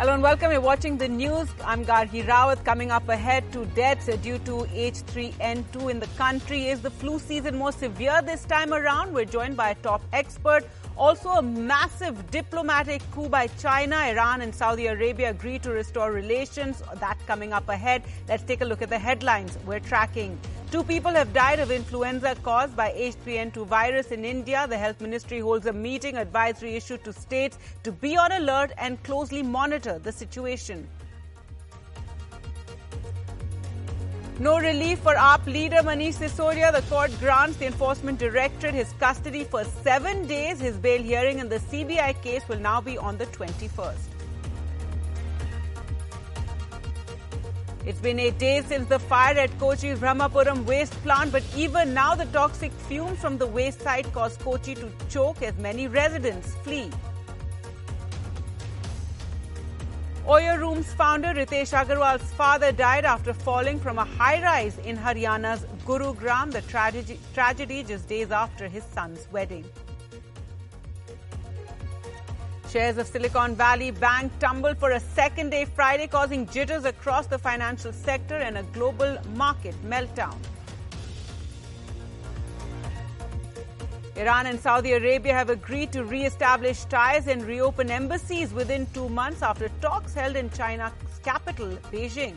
Hello and welcome. You're watching the news. I'm Garhi Rawat. Coming up ahead, two deaths due to H3N2 in the country. Is the flu season more severe this time around? We're joined by a top expert. Also, a massive diplomatic coup by China. Iran and Saudi Arabia agree to restore relations. That coming up ahead. Let's take a look at the headlines we're tracking. Two people have died of influenza caused by H3N2 virus in India. The health ministry holds a meeting advisory issued to states to be on alert and closely monitor the situation. No relief for AAP leader Manish Sisodia. The court grants the enforcement directorate his custody for seven days. His bail hearing in the CBI case will now be on the 21st. It's been eight days since the fire at Kochi's Brahmapuram waste plant, but even now the toxic fumes from the waste site cause Kochi to choke as many residents flee. Oyo Rooms founder Ritesh Agarwal's father died after falling from a high rise in Haryana's Gurugram, the tragedy, tragedy just days after his son's wedding. Shares of Silicon Valley Bank tumbled for a second day Friday, causing jitters across the financial sector and a global market meltdown. Iran and Saudi Arabia have agreed to re-establish ties and reopen embassies within two months after talks held in China's capital, Beijing.